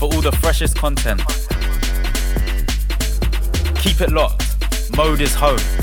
for all the freshest content. Keep it locked. Mode is home.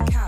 A cap.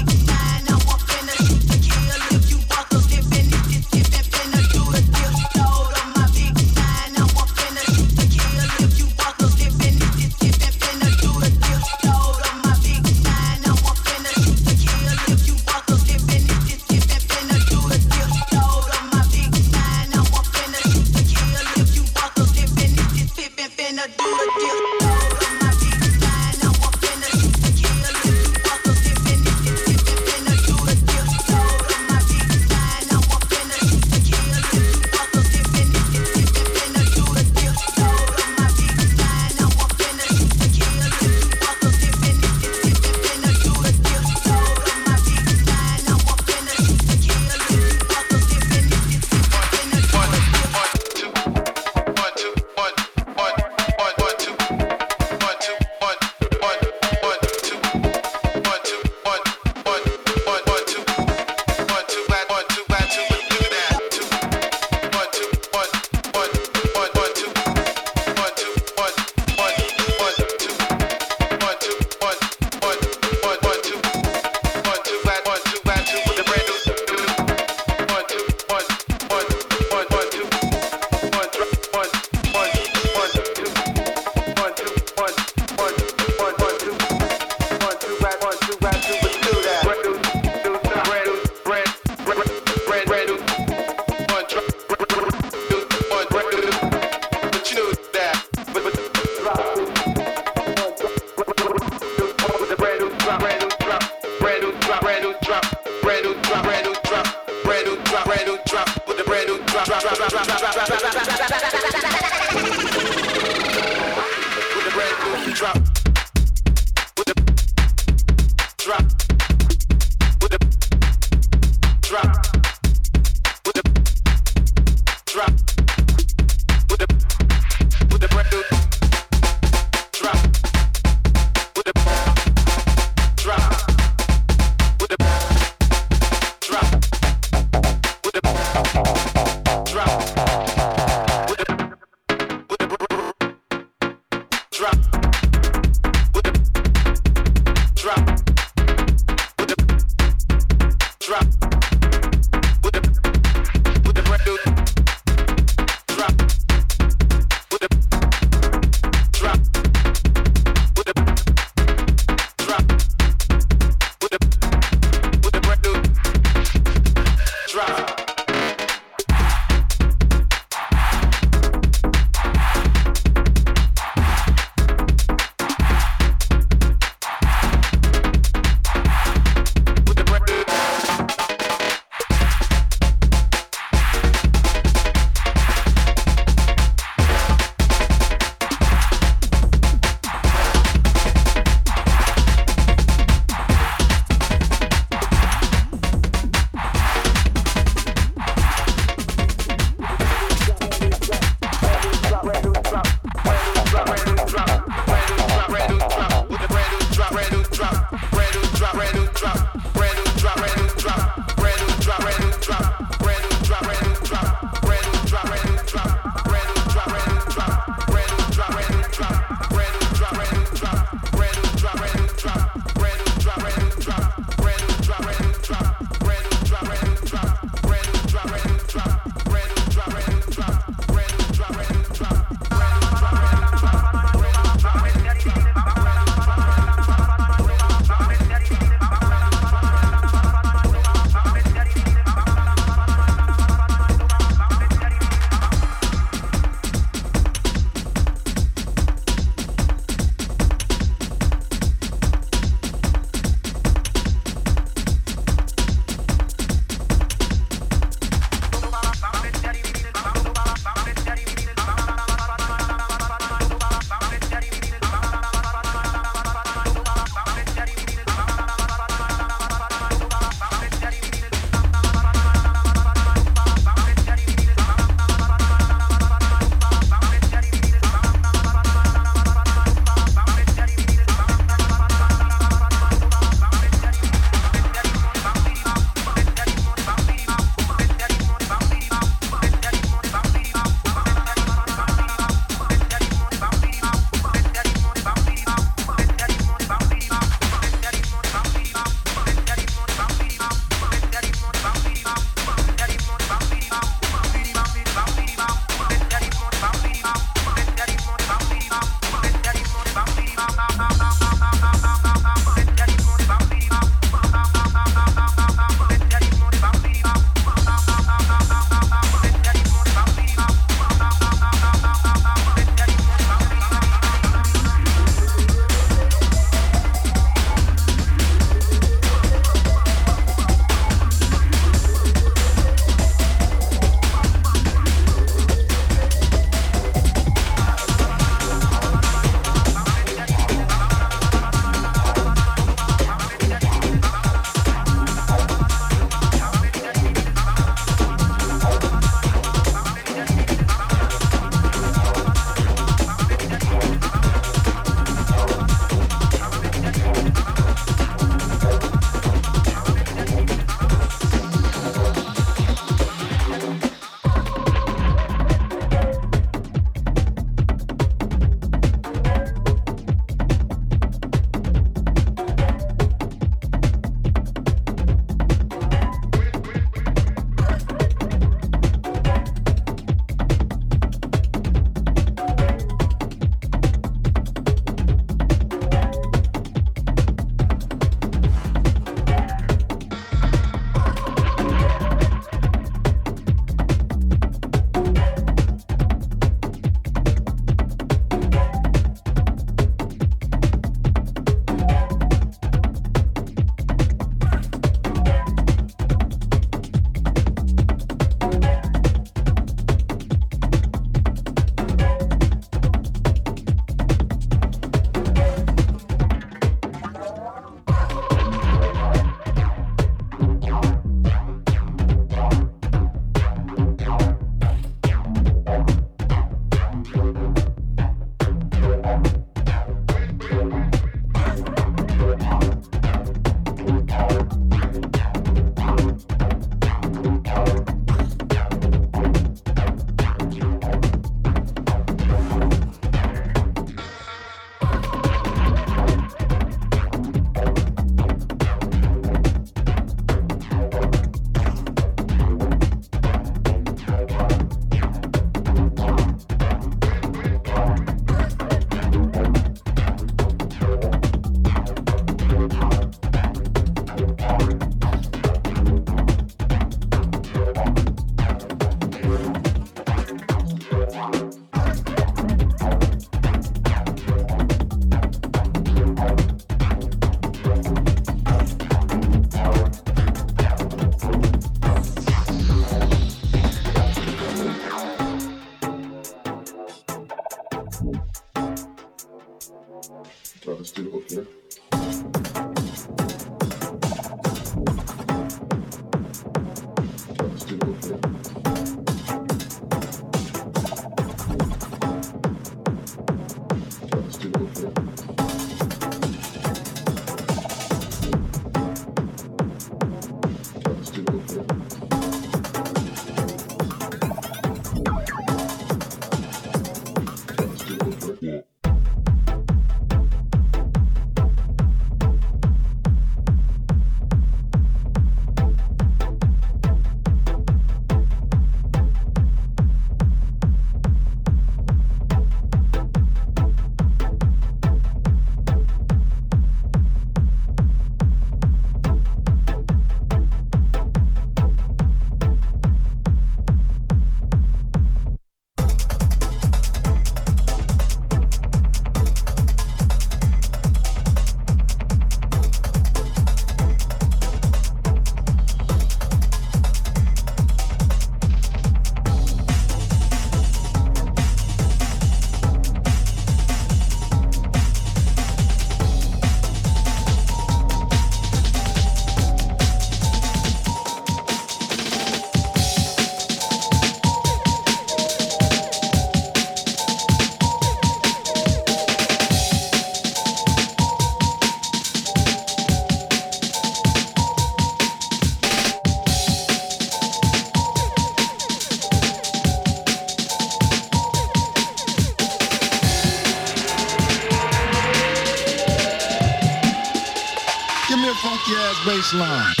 Funky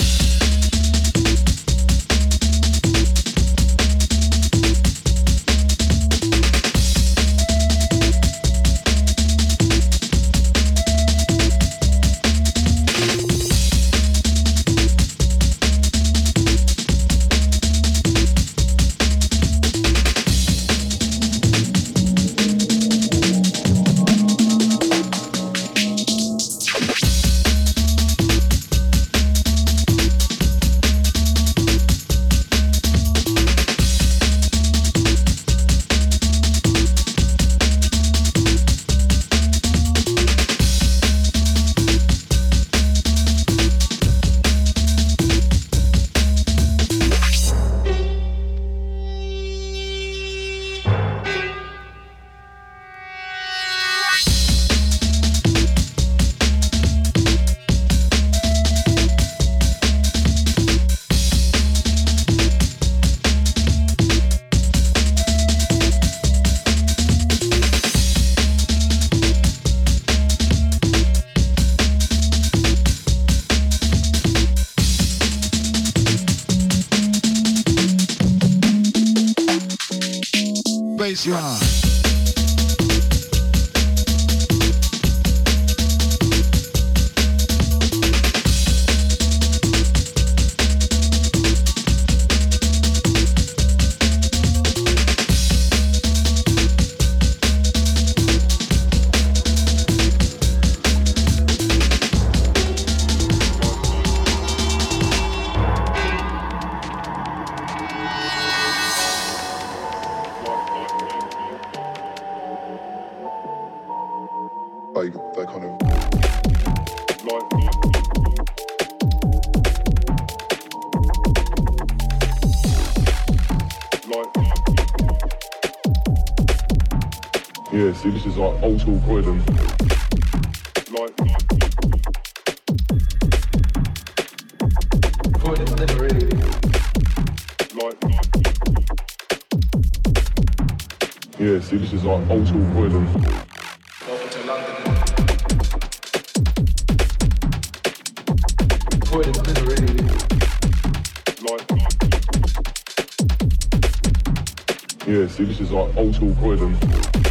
this is like old school Croydon like Croydon's never really like yeah see this is like old school Croydon welcome to London. Really like yeah see this is like old school Croydon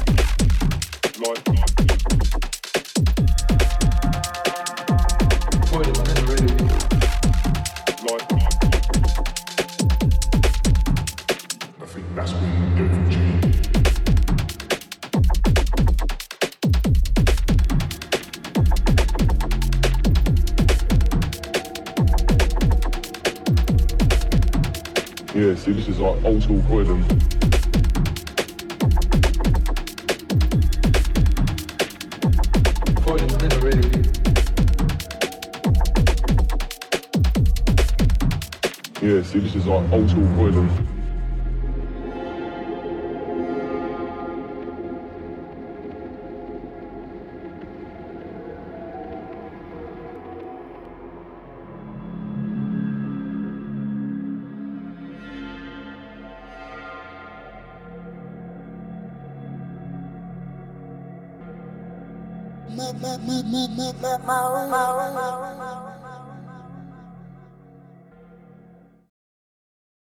old school really Yeah, see, this is like old school Croydon.